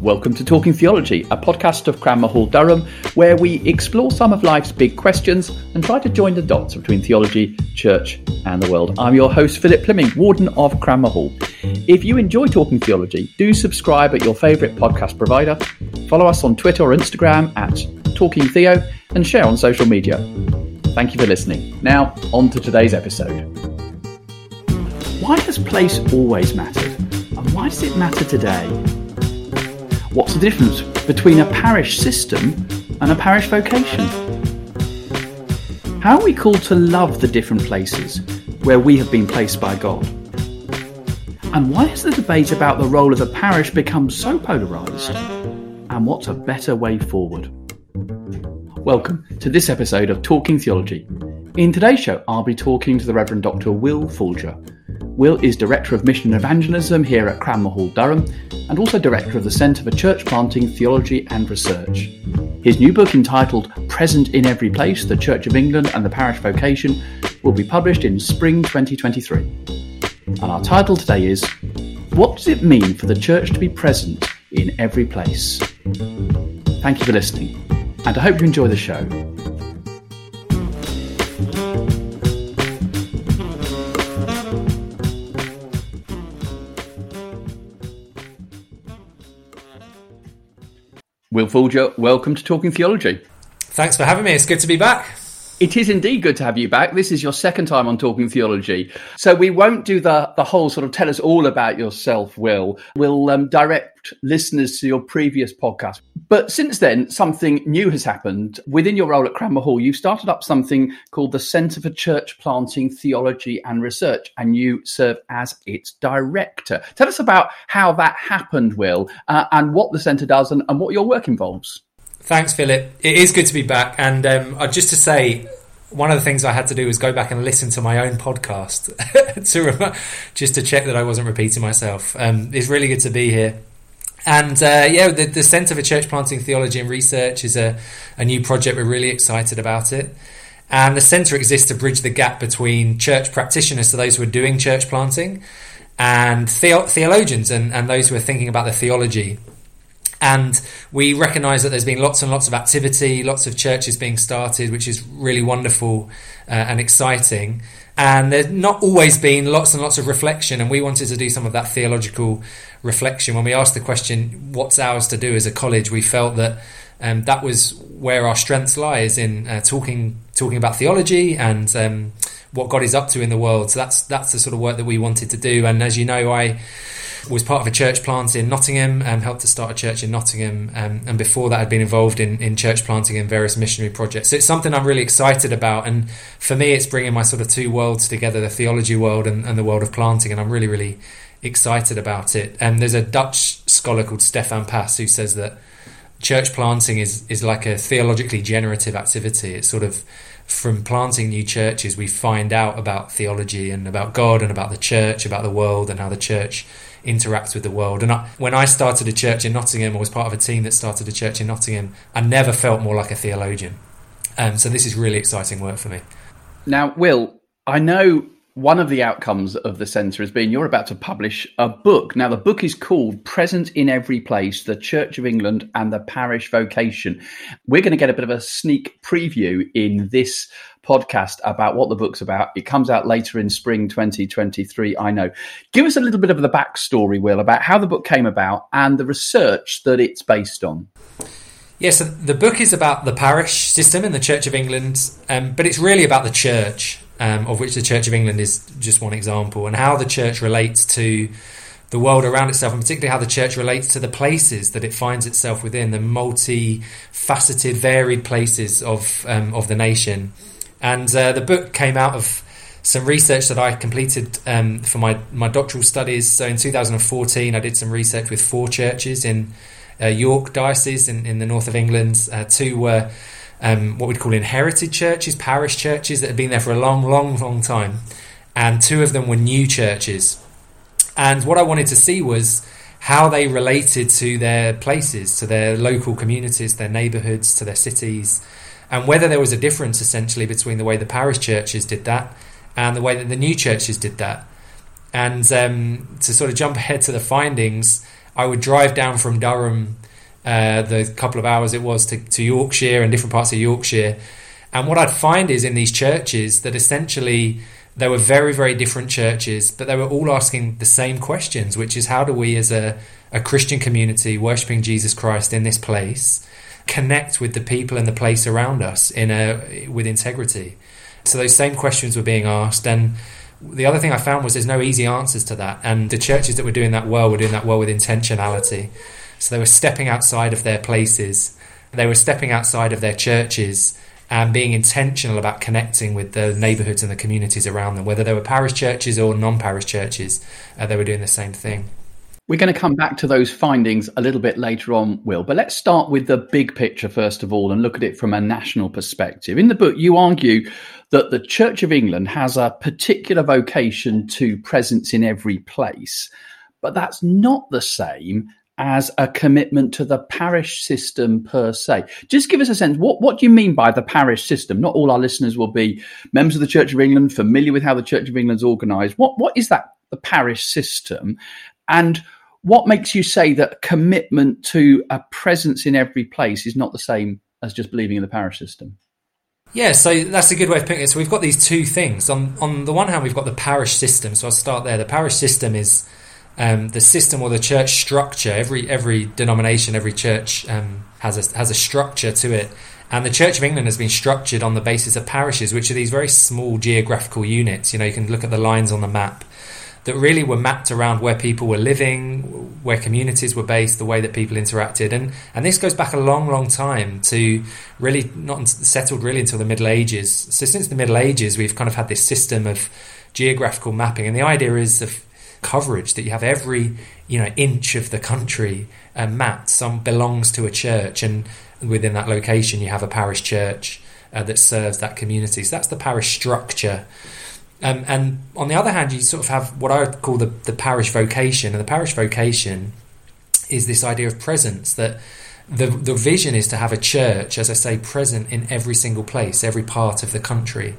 Welcome to Talking Theology, a podcast of Cranmer Hall Durham, where we explore some of life's big questions and try to join the dots between theology, church, and the world. I'm your host, Philip Plyming, Warden of Cranmer Hall. If you enjoy Talking Theology, do subscribe at your favourite podcast provider, follow us on Twitter or Instagram at Talking Theo, and share on social media. Thank you for listening. Now, on to today's episode. Why has place always mattered? And why does it matter today? What's the difference between a parish system and a parish vocation? How are we called to love the different places where we have been placed by God? And why has the debate about the role of the parish become so polarised? And what's a better way forward? Welcome to this episode of Talking Theology. In today's show, I'll be talking to the Reverend Dr. Will Foulger. Will is Director of Mission Evangelism here at Cranmer Hall, Durham, and also Director of the Centre for Church Planting, Theology and Research. His new book entitled Present in Every Place The Church of England and the Parish Vocation will be published in spring 2023. And our title today is What Does It Mean for the Church to be Present in Every Place? Thank you for listening, and I hope you enjoy the show. Will Foulger, welcome to Talking Theology. Thanks for having me. It's good to be back. It is indeed good to have you back. This is your second time on Talking Theology. So we won't do the, the whole sort of tell us all about yourself, Will. We'll um, direct listeners to your previous podcast. But since then, something new has happened. Within your role at Cranmer Hall, you've started up something called the Centre for Church Planting, Theology and Research, and you serve as its director. Tell us about how that happened, Will, uh, and what the centre does and, and what your work involves. Thanks, Philip. It is good to be back. And um, uh, just to say, one of the things I had to do was go back and listen to my own podcast to just to check that I wasn't repeating myself. Um, it's really good to be here. And uh, yeah, the, the Centre for Church Planting Theology and Research is a, a new project. We're really excited about it. And the centre exists to bridge the gap between church practitioners, so those who are doing church planting, and theo- theologians and, and those who are thinking about the theology and we recognise that there's been lots and lots of activity, lots of churches being started, which is really wonderful uh, and exciting. And there's not always been lots and lots of reflection, and we wanted to do some of that theological reflection. When we asked the question, what's ours to do as a college, we felt that um, that was where our strengths lies in uh, talking talking about theology and um, what God is up to in the world. So that's that's the sort of work that we wanted to do. And as you know, I was part of a church plant in Nottingham and helped to start a church in Nottingham. Um, and before that, I'd been involved in, in church planting and various missionary projects. So it's something I'm really excited about. And for me, it's bringing my sort of two worlds together the theology world and, and the world of planting. And I'm really, really excited about it. And there's a Dutch scholar called Stefan Paas who says that church planting is, is like a theologically generative activity. It's sort of from planting new churches, we find out about theology and about God and about the church, about the world, and how the church interacts with the world. And I, when I started a church in Nottingham, or was part of a team that started a church in Nottingham, I never felt more like a theologian. Um, so this is really exciting work for me. Now, Will, I know one of the outcomes of the centre has been you're about to publish a book. Now, the book is called Present in Every Place The Church of England and the Parish Vocation. We're going to get a bit of a sneak preview in this podcast about what the book's about. It comes out later in spring 2023, I know. Give us a little bit of the backstory, Will, about how the book came about and the research that it's based on. Yes, yeah, so the book is about the parish system in the Church of England, um, but it's really about the church, um, of which the Church of England is just one example, and how the church relates to the world around itself, and particularly how the church relates to the places that it finds itself within, the multi-faceted, varied places of um, of the nation. And uh, the book came out of some research that I completed um, for my, my doctoral studies. So in 2014, I did some research with four churches in uh, York Diocese in, in the north of England. Uh, two were um, what we'd call inherited churches, parish churches that had been there for a long, long, long time. And two of them were new churches. And what I wanted to see was how they related to their places, to their local communities, their neighbourhoods, to their cities and whether there was a difference essentially between the way the parish churches did that and the way that the new churches did that. And um, to sort of jump ahead to the findings, I would drive down from Durham, uh, the couple of hours it was to, to Yorkshire and different parts of Yorkshire. And what I'd find is in these churches that essentially they were very, very different churches, but they were all asking the same questions, which is how do we, as a, a Christian community worshipping Jesus Christ in this place, connect with the people and the place around us in a with integrity? So those same questions were being asked, and the other thing I found was there's no easy answers to that, and the churches that were doing that well were doing that well with intentionality. So they were stepping outside of their places, they were stepping outside of their churches and being intentional about connecting with the neighbourhoods and the communities around them, whether they were parish churches or non parish churches, uh, they were doing the same thing. We're going to come back to those findings a little bit later on, Will, but let's start with the big picture first of all and look at it from a national perspective. In the book, you argue that the Church of England has a particular vocation to presence in every place, but that's not the same as a commitment to the parish system per se. Just give us a sense. What, what do you mean by the parish system? Not all our listeners will be members of the Church of England, familiar with how the Church of England is organised. What, what is that, the parish system? And what makes you say that commitment to a presence in every place is not the same as just believing in the parish system? Yeah, so that's a good way of putting it. So we've got these two things. On on the one hand, we've got the parish system. So I'll start there. The parish system is um, the system or the church structure. Every every denomination, every church um, has a has a structure to it, and the Church of England has been structured on the basis of parishes, which are these very small geographical units. You know, you can look at the lines on the map that really were mapped around where people were living, where communities were based, the way that people interacted, and and this goes back a long, long time to really not settled really until the Middle Ages. So since the Middle Ages, we've kind of had this system of geographical mapping, and the idea is of coverage that you have every you know inch of the country uh, mapped. Some belongs to a church and within that location you have a parish church uh, that serves that community. So that's the parish structure um, and on the other hand you sort of have what i would call the, the parish vocation and the parish vocation is this idea of presence that the the vision is to have a church as i say present in every single place every part of the country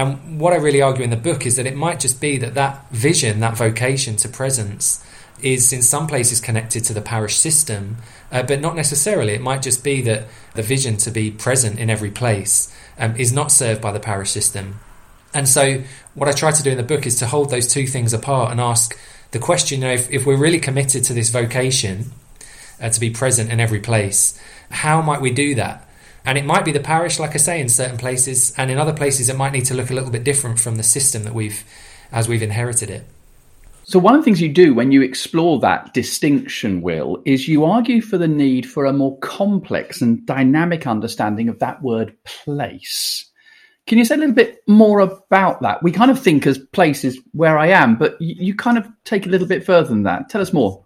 and what I really argue in the book is that it might just be that that vision, that vocation to presence, is in some places connected to the parish system, uh, but not necessarily. It might just be that the vision to be present in every place um, is not served by the parish system. And so, what I try to do in the book is to hold those two things apart and ask the question you know, if, if we're really committed to this vocation uh, to be present in every place, how might we do that? And it might be the parish, like I say, in certain places, and in other places, it might need to look a little bit different from the system that we've, as we've inherited it. So, one of the things you do when you explore that distinction, Will, is you argue for the need for a more complex and dynamic understanding of that word place. Can you say a little bit more about that? We kind of think as places where I am, but you kind of take a little bit further than that. Tell us more.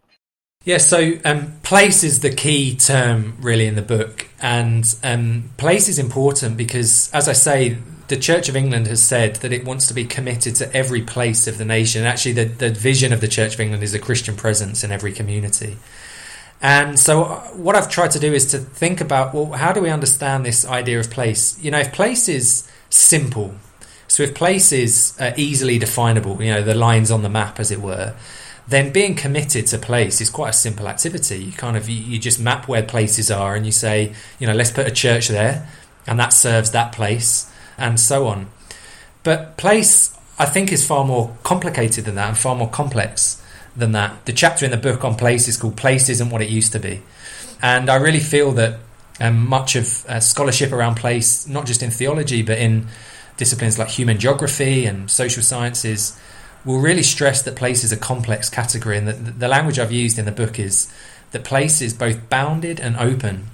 Yeah, so um, place is the key term really in the book, and um, place is important because, as I say, the Church of England has said that it wants to be committed to every place of the nation. Actually, the, the vision of the Church of England is a Christian presence in every community. And so, uh, what I've tried to do is to think about well, how do we understand this idea of place? You know, if place is simple, so if places is uh, easily definable, you know, the lines on the map, as it were then being committed to place is quite a simple activity. You kind of you, just map where places are and you say, you know, let's put a church there, and that serves that place, and so on. But place, I think, is far more complicated than that and far more complex than that. The chapter in the book on place is called "Place Isn't What It Used to Be," and I really feel that um, much of uh, scholarship around place, not just in theology but in disciplines like human geography and social sciences will really stress that place is a complex category, and that the language I've used in the book is that place is both bounded and open.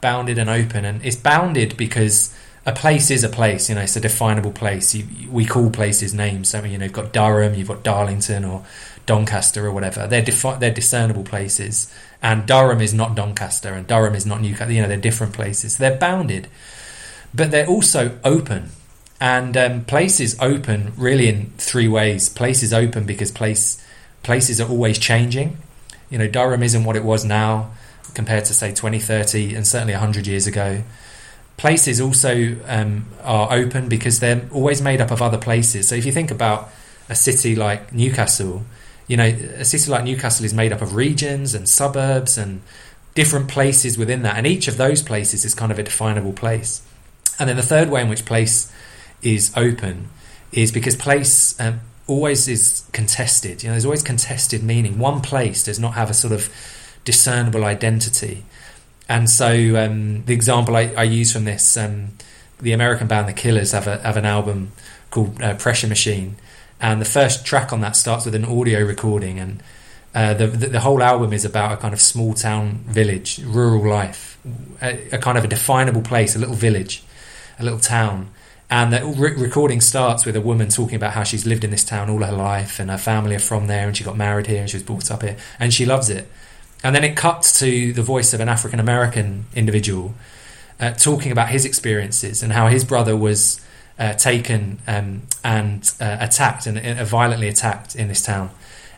Bounded and open, and it's bounded because a place is a place. You know, it's a definable place. You, we call places names. So you know, you've got Durham, you've got Darlington, or Doncaster, or whatever. They're defi- they're discernible places, and Durham is not Doncaster, and Durham is not Newcastle. You know, they're different places. They're bounded, but they're also open and um, places open really in three ways. Places open because place places are always changing. You know, Durham isn't what it was now compared to say 20, 30, and certainly 100 years ago. Places also um, are open because they're always made up of other places. So if you think about a city like Newcastle, You know, a city like Newcastle is made up of regions and suburbs and different places within that, and each of those places is kind of a definable place. And then the third way in which place is open is because place um, always is contested. You know, there's always contested meaning. One place does not have a sort of discernible identity. And so um, the example I, I, use from this, um, the American band The Killers have, a, have an album called uh, Pressure Machine, and the first track on that starts with an audio recording, and uh, the, the, the whole album is about a kind of small town village, rural life, a, a kind of a definable place, a little village, a little town and the re- recording starts with a woman talking about how she's lived in this town all her life and her family are from there and she got married here and she was brought up here and she loves it. And then it cuts to the voice of an African American individual uh, talking about his experiences and how his brother was uh, taken um, and uh, attacked and uh, violently attacked in this town.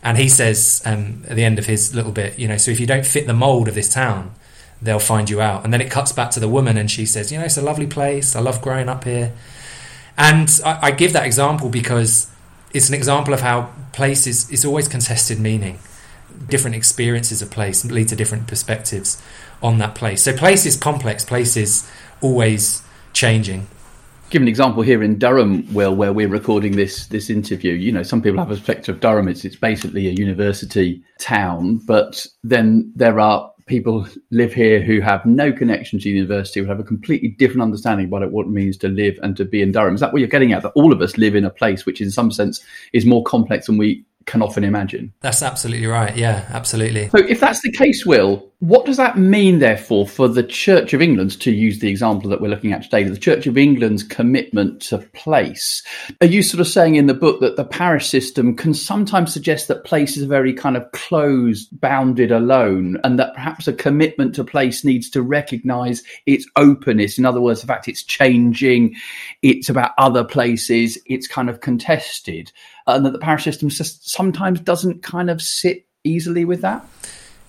And he says um, at the end of his little bit, you know, so if you don't fit the mold of this town, they'll find you out. And then it cuts back to the woman and she says, you know, it's a lovely place. I love growing up here. And I, I give that example because it's an example of how places is always contested meaning. Different experiences of place lead to different perspectives on that place. So place is complex, place is always changing. Give an example here in Durham, Will, where we're recording this this interview. You know, some people have a perspective of Durham; it's it's basically a university town, but then there are people live here who have no connection to the university would have a completely different understanding about what it means to live and to be in Durham. Is that what you're getting at? That all of us live in a place which, in some sense, is more complex than we can often imagine. That's absolutely right. Yeah, absolutely. So, if that's the case, Will, what does that mean, therefore, for the Church of England, to use the example that we're looking at today, the Church of England's commitment to place? Are you sort of saying in the book that the parish system can sometimes suggest that place is a very kind of closed, bounded alone, and that perhaps a commitment to place needs to recognize its openness? In other words, the fact it's changing, it's about other places, it's kind of contested and that the parish system sometimes doesn't kind of sit easily with that?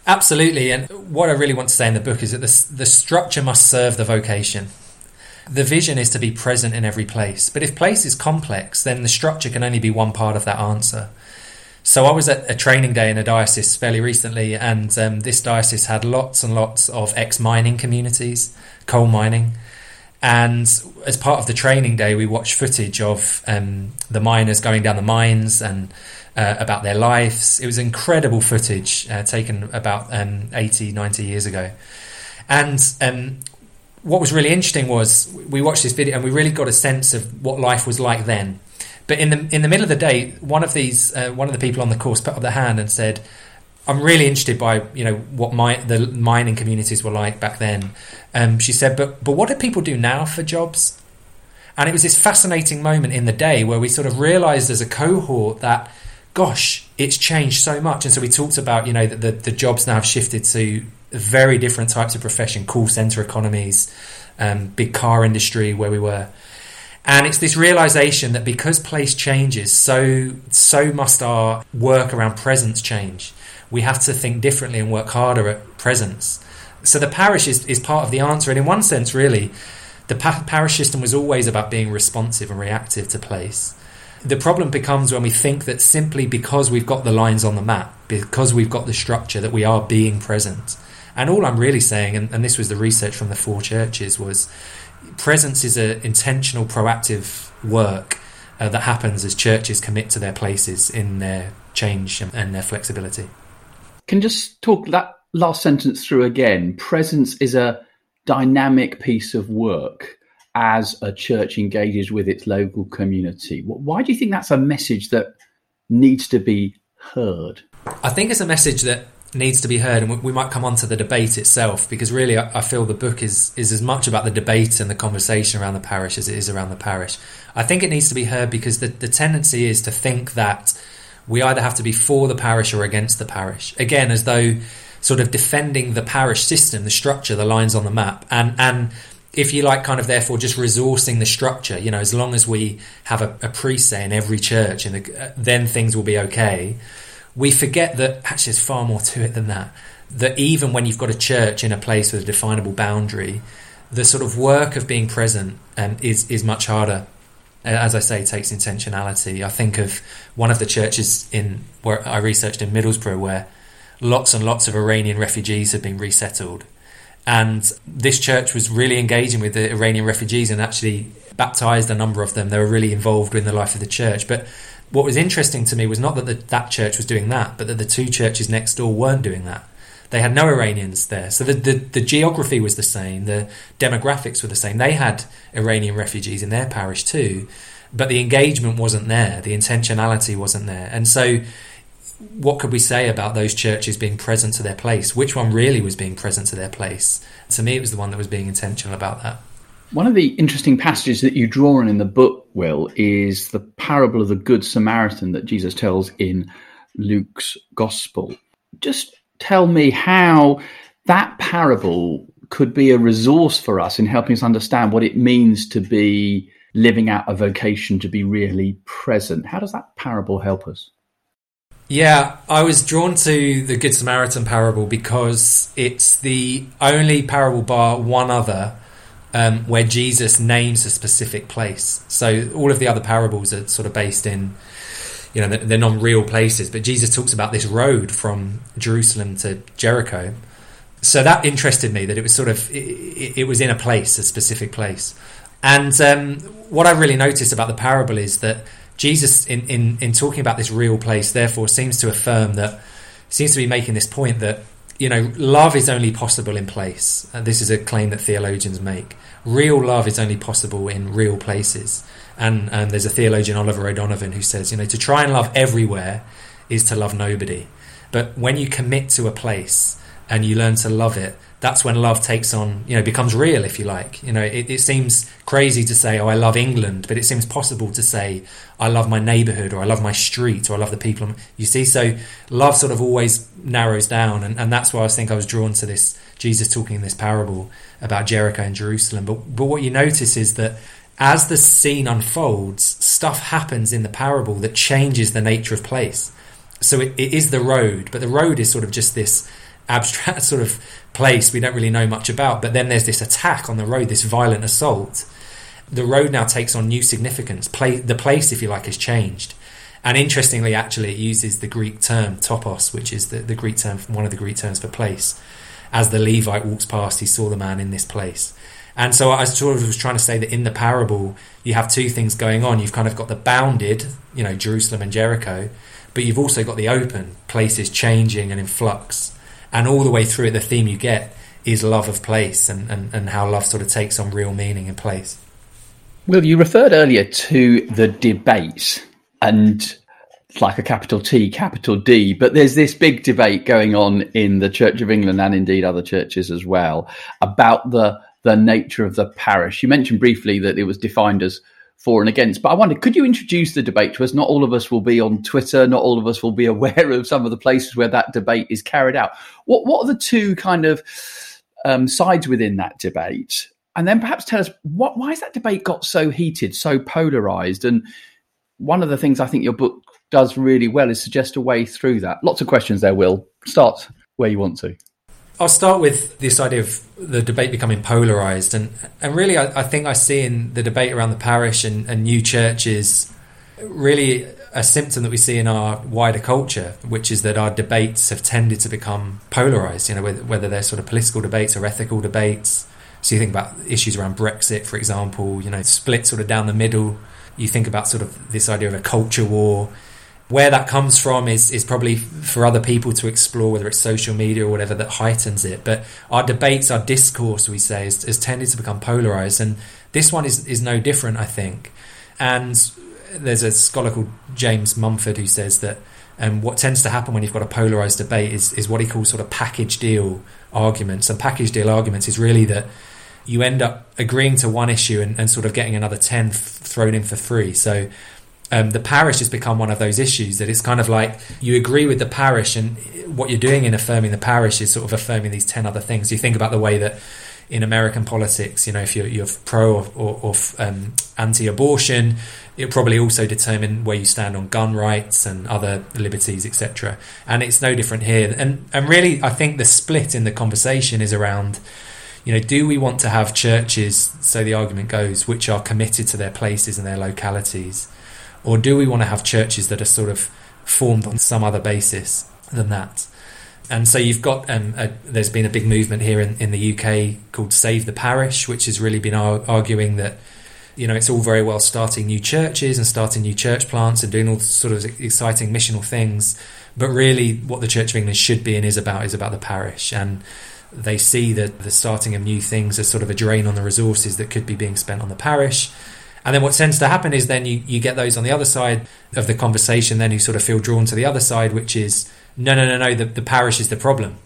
Absolutely. And what I really want to say in the book is that the, the structure must serve the vocation. The vision is to be present in every place. But if place is complex, then the structure can only be one part of that answer. So I was at a training day in a diocese fairly recently, and um, this diocese had lots and lots of ex mining communities, coal mining. And as part of the training day, we watched footage of um, the miners going down the mines and uh, about their lives. It was incredible footage uh, taken about um, 80, 90 years ago. And um, what was really interesting was we watched this video and we really got a sense of what life was like then. But in the in the middle of the day, one of these uh, one of the people on the course put up their hand and said, I'm really interested by you know what my the mining communities were like back then. Um, she said, but but what do people do now for jobs? And it was this fascinating moment in the day where we sort of realised as a cohort that, gosh, it's changed so much. And so we talked about you know that the, the jobs now have shifted to very different types of profession, call centre economies, um, big car industry where we were. And it's this realization that because place changes, so so must our work around presence change we have to think differently and work harder at presence. So the parish is, is part of the answer. And in one sense, really, the pa- parish system was always about being responsive and reactive to place. The problem becomes when we think that simply because we've got the lines on the map, because we've got the structure, that we are being present. And all I'm really saying, and, and this was the research from the four churches, was presence is an intentional, proactive work uh, that happens as churches commit to their places in their change and their flexibility. Can just talk that last sentence through again. Presence is a dynamic piece of work as a church engages with its local community. Why do you think that's a message that needs to be heard? I think it's a message that needs to be heard, and we might come on to the debate itself because really, I feel the book is is as much about the debate and the conversation around the parish as it is around the parish. I think it needs to be heard because the, the tendency is to think that we either have to be for the parish or against the parish. Again, as though sort of defending the parish system, the structure, the lines on the map, and and if you like, kind of therefore just resourcing the structure. You know, as long as we have a, a priest say in every church, and the, then things will be okay. We forget that actually there's far more to it than that. That even when you've got a church in a place with a definable boundary, the sort of work of being present um, is is much harder as I say, takes intentionality. I think of one of the churches in where I researched in Middlesbrough where lots and lots of Iranian refugees had been resettled. And this church was really engaging with the Iranian refugees and actually baptized a number of them. They were really involved in the life of the church. But what was interesting to me was not that the, that church was doing that, but that the two churches next door weren't doing that. They had no Iranians there. So the, the, the, geography was the same, the demographics were the same. They had Iranian refugees in their parish too, but the engagement wasn't there, the intentionality wasn't there. And so, what could we say about those churches being present to their place? Which one really was being present to their place? To me, it was the one that was being intentional about that. One of the interesting passages that you draw on in the book, Will, is the parable of the Good Samaritan that Jesus tells in Luke's Gospel. Just tell me how that parable could be a resource for us in helping us understand what it means to be living out a vocation to be really present. How does that parable help us? Yeah, I was drawn to the Good Samaritan parable because it's the only parable bar one other um, where Jesus names a specific place. So all of the other parables are sort of based in you know, they're non real places. But Jesus talks about this road from Jerusalem to Jericho. So that interested me that it was sort of, it, it was in a place, a specific place. And um, what I really noticed about the parable is that Jesus, in, in, in talking about this real place, therefore seems to affirm that, seems to be making this point that, you know, love is only possible in place. And this is a claim that theologians make. Real love is only possible in real places. And, and there's a theologian, Oliver O'Donovan, who says, you know, to try and love everywhere is to love nobody. But when you commit to a place and you learn to love it, that's when love takes on, you know, becomes real, if you like. You know, it, it, seems crazy to say, oh, I love England, but it seems possible to say, I love my neighborhood or I love my street or I love the people. You see, so love sort of always narrows down. And, and that's why I think I was drawn to this, Jesus talking in this parable about Jericho and Jerusalem. But, but what you notice is that as the scene unfolds, stuff happens in the parable that changes the nature of place. So it, it is the road, but the road is sort of just this abstract sort of place we don't really know much about. But then there's this attack on the road, this violent assault. The road now takes on new significance. The place, if you like, has changed. And interestingly, actually, it uses the Greek term topos, which is the, the Greek term, one of the Greek terms for place. As the Levite walks past, he saw the man in this place. And so I sort of was trying to say that in the parable, you have two things going on. You've kind of got the bounded, you know, Jerusalem and Jericho, but you've also got the open, places changing and in flux. And all the way through it, the theme you get is love of place and, and, and how love sort of takes on real meaning in place. Will, you referred earlier to the debate and like a capital T, capital D, but there's this big debate going on in the Church of England and indeed other churches as well about the the nature of the parish. You mentioned briefly that it was defined as for and against, but I wonder, could you introduce the debate to us? Not all of us will be on Twitter, not all of us will be aware of some of the places where that debate is carried out. What what are the two kind of um, sides within that debate? And then perhaps tell us what why has that debate got so heated, so polarized? And one of the things I think your book does really well is suggest a way through that. Lots of questions there, Will. Start where you want to. I'll start with this idea of the debate becoming polarized, and and really, I, I think I see in the debate around the parish and, and, new churches really a symptom that we see in our wider culture, which is that our debates have tended to become polarized. You know, whether, they're sort of political debates or ethical debates. So you think about issues around Brexit, for example. You know, split sort of down the middle. You think about sort of this idea of a culture war where that comes from is is probably for other people to explore, whether it's social media or whatever that heightens it. But our debates, our discourse, we say, is, has tended to become polarized, and this one is is no different, I think. And there's a scholar called James Mumford who says that um, what tends to happen when you've got a polarized debate is is what he calls sort of package deal arguments. And package deal arguments is really that you end up agreeing to one issue and, and sort of getting another ten f- thrown in for free. So um, the parish has become one of those issues that it's kind of like you agree with the parish, and what you're doing in affirming the parish is sort of affirming these 10 other things. You think about the way that in American politics, you know, if you're, you're pro or, or, or um, anti abortion, it probably also determine where you stand on gun rights and other liberties, etc. And it's no different here. And, and really, I think the split in the conversation is around You know, do we want to have churches, so the argument goes, which are committed to their places and their localities? Or do we want to have churches that are sort of formed on some other basis than that? And so you've got, um, a, there's been a big movement here in, in the UK called Save the Parish, which has really been ar- arguing that you know, it's all very well starting new churches and starting new church plants and doing all sort of exciting missional things, but really, what the Church of England should be and is about is about the parish. And they see that the starting of new things as sort of a drain on the resources that could be being spent on the parish. And then what tends to happen is then you, you get those on the other side of the conversation, then who sort of feel drawn to the other side, which is no, no, no, no, the, the parish is the problem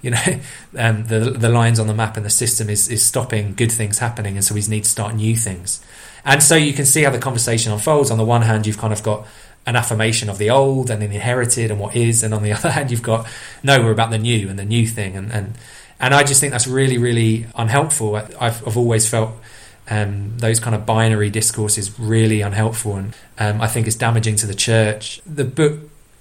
you know, um, the the lines on the map and the system is is stopping good things happening, and so we need to start new things. And so you can see how the conversation unfolds. On the one hand, you've kind of got an affirmation of the old and the inherited and what is, and on the other hand, you've got no, we're about the new and the new thing, and and and I just think that's really really unhelpful. I've I've always felt. Um, those kind of binary discourses really unhelpful, and um, I think it's damaging to the church. The book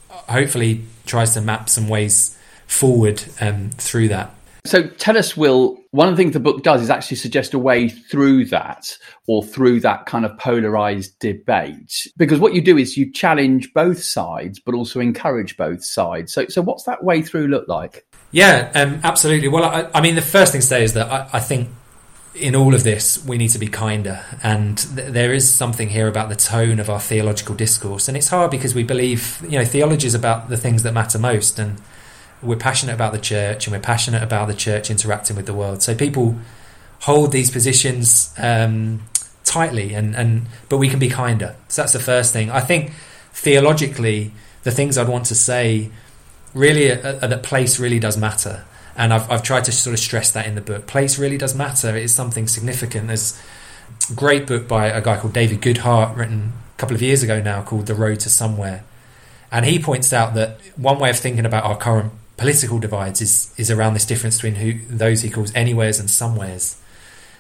hopefully tries to map some ways forward um, through that. So tell us, Will, one of the things the book does is actually suggest a way through that or through that kind of polarized debate. Because what you do is you challenge both sides, but also encourage both sides. So, so what's that way through look like? Yeah, um, absolutely. Well, I, I, mean, the first thing to say is that I, I think in all of this, we need to be kinder. And th- there is something here about the tone of our theological discourse. And it's hard because we believe, you know, theology is about the things that matter most. And we're passionate about the church and we're passionate about the church interacting with the world. So people hold these positions um, tightly, and, and but we can be kinder. So that's the first thing. I think theologically, the things I'd want to say really are, are that place really does matter. And I've, I've tried to sort of stress that in the book. Place really does matter. It is something significant. There's a great book by a guy called David Goodhart, written a couple of years ago now, called The Road to Somewhere. And he points out that one way of thinking about our current political divides is is around this difference between who those he calls anywheres and somewheres.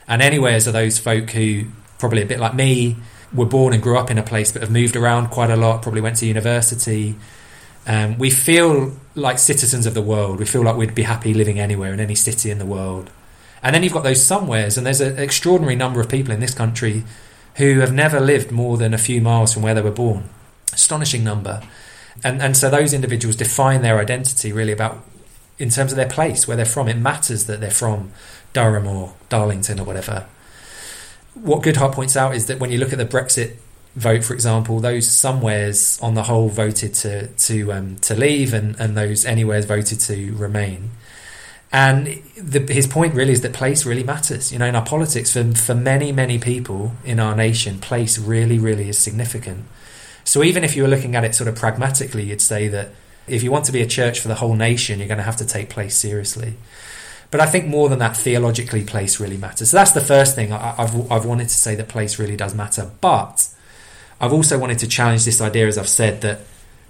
And anywheres are those folk who probably a bit like me were born and grew up in a place but have moved around quite a lot, probably went to university. Um, we feel like citizens of the world. We feel like we'd be happy living anywhere in any city in the world. And then you've got those somewheres, and there's an extraordinary number of people in this country who have never lived more than a few miles from where they were born. Astonishing number and and so those individuals define their identity really about in terms of their place where they're from. It matters that they're from Durham or Darlington or whatever. What Goodhart points out is that when you look at the Brexit vote, for example, those somewheres on the whole voted to to um, to leave, and and those anywheres voted to remain. And the, his point really is that place really matters. You know, in our politics, for for many many people in our nation, place really really is significant. So even if you were looking at it sort of pragmatically, you'd say that if you want to be a church for the whole nation, you're going to have to take place seriously. But I think more than that, theologically, place really matters. So that's the first thing. I've, I've wanted to say that place really does matter. But I've also wanted to challenge this idea, as I've said, that,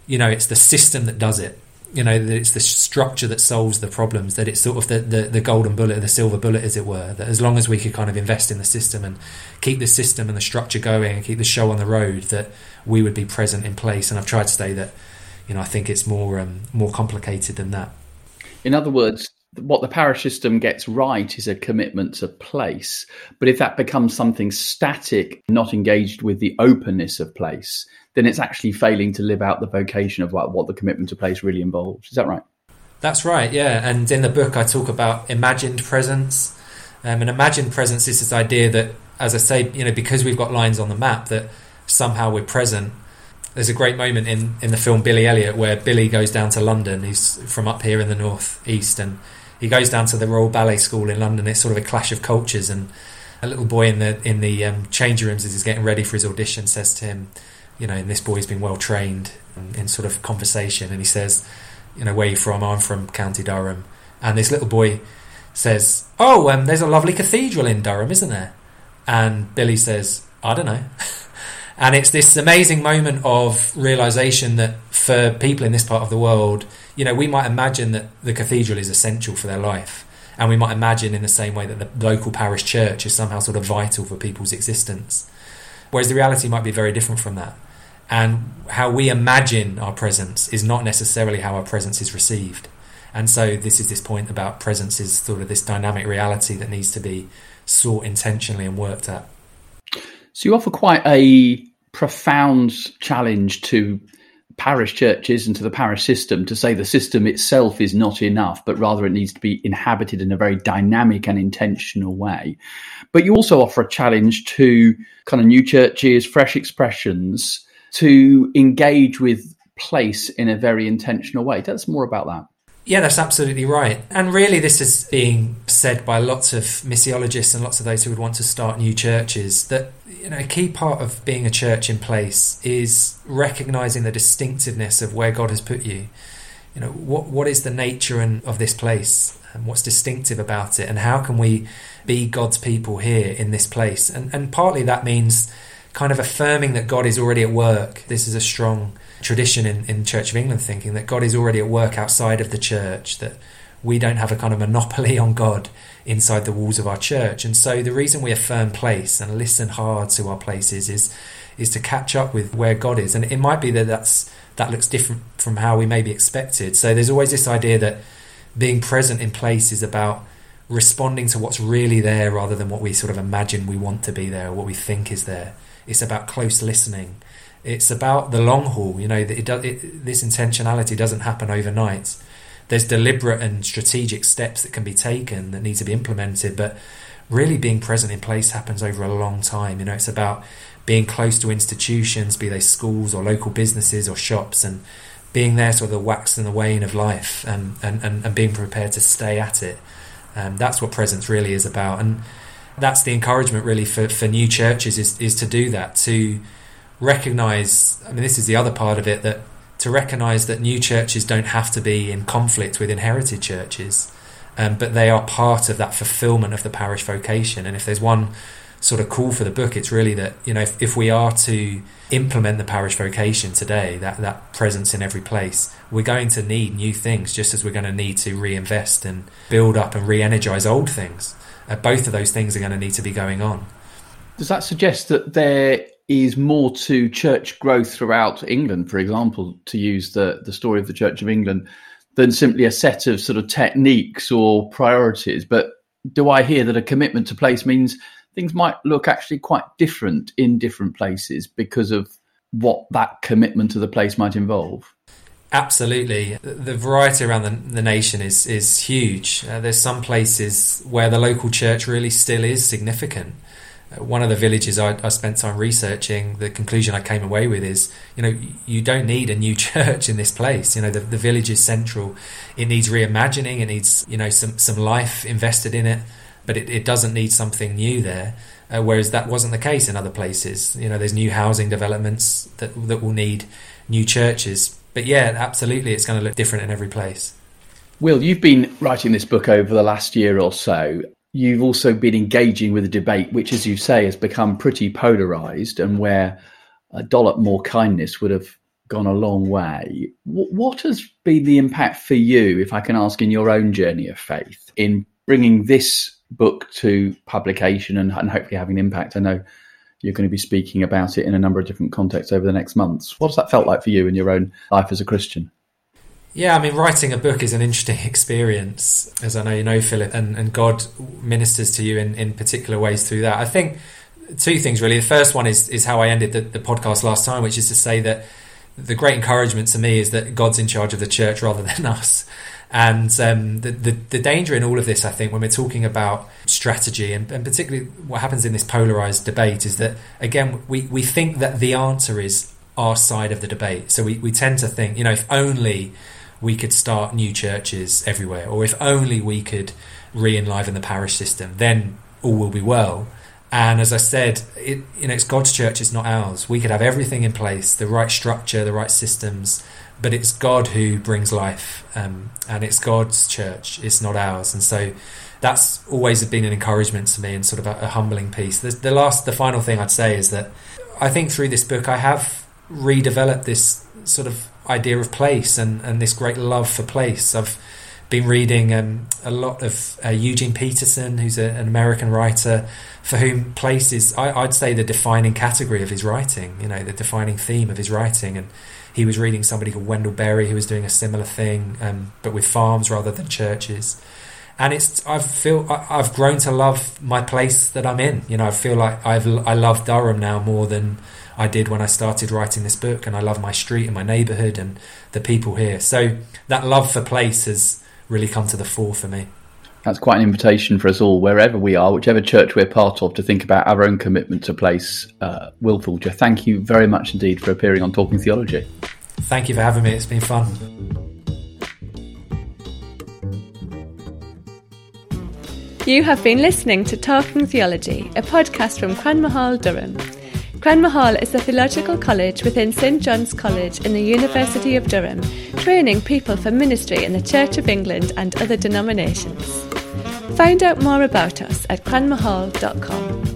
you know, it's the system that does it. You know, that it's the structure that solves the problems, that it's sort of the, the, the golden bullet, the silver bullet, as it were. That as long as we could kind of invest in the system and keep the system and the structure going and keep the show on the road, that we would be present in place. And I've tried to say that, you know, I think it's more um, more complicated than that. In other words, what the parish system gets right is a commitment to place. But if that becomes something static, not engaged with the openness of place, then it's actually failing to live out the vocation of what, what the commitment to place really involves. Is that right? That's right, yeah. And in the book, I talk about imagined presence. Um, and imagined presence is this idea that, as I say, you know, because we've got lines on the map, that somehow we're present. There's a great moment in, in the film Billy Elliot where Billy goes down to London. He's from up here in the north east, and he goes down to the Royal Ballet School in London. It's sort of a clash of cultures, and a little boy in the in the um, change rooms as he's getting ready for his audition says to him, you know, and this boy's been well trained in, sort of conversation, and he says, you know, where are you from? I'm from County Durham, and this little boy says, oh, um, there's a lovely cathedral in Durham, isn't there? And Billy says, I don't know. And it's this amazing moment of realization that for people in this part of the world, you know, we might imagine that the cathedral is essential for their life. And we might imagine in the same way that the local parish church is somehow sort of vital for people's existence. Whereas the reality might be very different from that. And how we imagine our presence is not necessarily how our presence is received. And so this is this point about presence is sort of this dynamic reality that needs to be sought intentionally and worked at. So you offer quite a profound challenge to parish churches and to the parish system to say the system itself is not enough, but rather it needs to be inhabited in a very dynamic and intentional way. But you also offer a challenge to kind of new churches, fresh expressions to engage with place in a very intentional way. Tell us more about that. Yeah, that's absolutely right. And really, this is being said by lots of missiologists and lots of those who would want to start new churches that you know a key part of being a church in place is recognizing the distinctiveness of where God has put you. You know, what what is the nature and, of this place and what's distinctive about it and how can we be God's people here in this place? And and partly that means kind of affirming that God is already at work. This is a strong tradition in, in Church of England thinking that God is already at work outside of the church, that we don't have a kind of monopoly on God inside the walls of our church. And so the reason we affirm place and listen hard to our places is is to catch up with where God is. And it might be that that's that looks different from how we may be expected. So there's always this idea that being present in place is about responding to what's really there rather than what we sort of imagine we want to be there or what we think is there. It's about close listening it's about the long haul. You know, it, it, this intentionality doesn't happen overnight. There's deliberate and strategic steps that can be taken that need to be implemented, but really being present in place happens over a long time. You know, it's about being close to institutions, be they schools or local businesses or shops, and being there sort of the wax and the wane of life, and and, and, and being prepared to stay at it. Um, that's what presence really is about, and that's the encouragement really for, for new churches is is to do that to recognize, I mean, this is the other part of it, that to recognize that new churches don't have to be in conflict with inherited churches, um, but they are part of that fulfillment of the parish vocation. And if there's one sort of call for the book, it's really that, you know, if, if we are to implement the parish vocation today, that, that presence in every place, we're going to need new things just as we're going to need to reinvest and build up and re energize old things. Uh, both of those things are going to need to be going on. Does that suggest that there is more to church growth throughout England, for example, to use the, the story of the Church of England, than simply a set of sort of techniques or priorities. But do I hear that a commitment to place means things might look actually quite different in different places because of what that commitment to the place might involve? Absolutely, the variety around the, the nation is is huge. Uh, there's some places where the local church really still is significant one of the villages I, I, spent time researching, the conclusion I came away with is, you know, you don't need a new church in this place. You know, the, the village is central. It needs reimagining. It needs, you know, some, some life invested in it, but it, it doesn't need something new there. Uh, whereas that wasn't the case in other places. You know, there's new housing developments that, that will need new churches. But yeah, absolutely, it's going to look different in every place. Will, you've been writing this book over the last year or so you've also been engaging with a debate which, as you say, has become pretty polarized and where a dollop more kindness would have gone a long way. What has been the impact for you, if I can ask, in your own journey of faith in bringing this book to publication and, and hopefully having an impact? I know you're going to be speaking about it in a number of different contexts over the next months. What has that felt like for you in your own life as a Christian? Yeah, I mean, writing a book is an interesting experience, as I know you know, Philip, and, and God ministers to you in, in particular ways through that. I think two things really. The first one is is how I ended the, the podcast last time, which is to say that the great encouragement to me is that God's in charge of the church rather than us. And um, the, the, the danger in all of this, I think, when we're talking about strategy and, and particularly what happens in this polarized debate, is that again we, we think that the answer is our side of the debate. So we, we tend to think, you know, if only we could start new churches everywhere, or if only we could re enliven the parish system, then all will be well. And as I said, it, you know, it's God's church, it's not ours. We could have everything in place, the right structure, the right systems, but it's God who brings life, um, and it's God's church, it's not ours. And so that's always been an encouragement to me and sort of a, a humbling piece. The, the last, the final thing I'd say is that I think through this book I have redeveloped this sort of idea of place and, and this great love for place. I've been reading um, a lot of uh, Eugene Peterson, who's a, an American writer, for whom place is, I, would say, the defining category of his writing. You know, the defining theme of his writing. And he was reading somebody called Wendell Berry, who was doing a similar thing, um, but with farms rather than churches. And it's I feel I've grown to love my place that I'm in. You know, I feel like I've I love Durham now more than I did when I started writing this book, and I love my street and my neighbourhood and the people here. So that love for place has really come to the fore for me. That's quite an invitation for us all, wherever we are, whichever church we're part of, to think about our own commitment to place. Uh, Will Foulger, thank you very much indeed for appearing on Talking Theology. Thank you for having me. It's been fun. You have been listening to Talking Theology, a podcast from Cranmer Hall, Durham. Cranmer Hall is a theological college within St John's College in the University of Durham, training people for ministry in the Church of England and other denominations. Find out more about us at cranmerhall.com.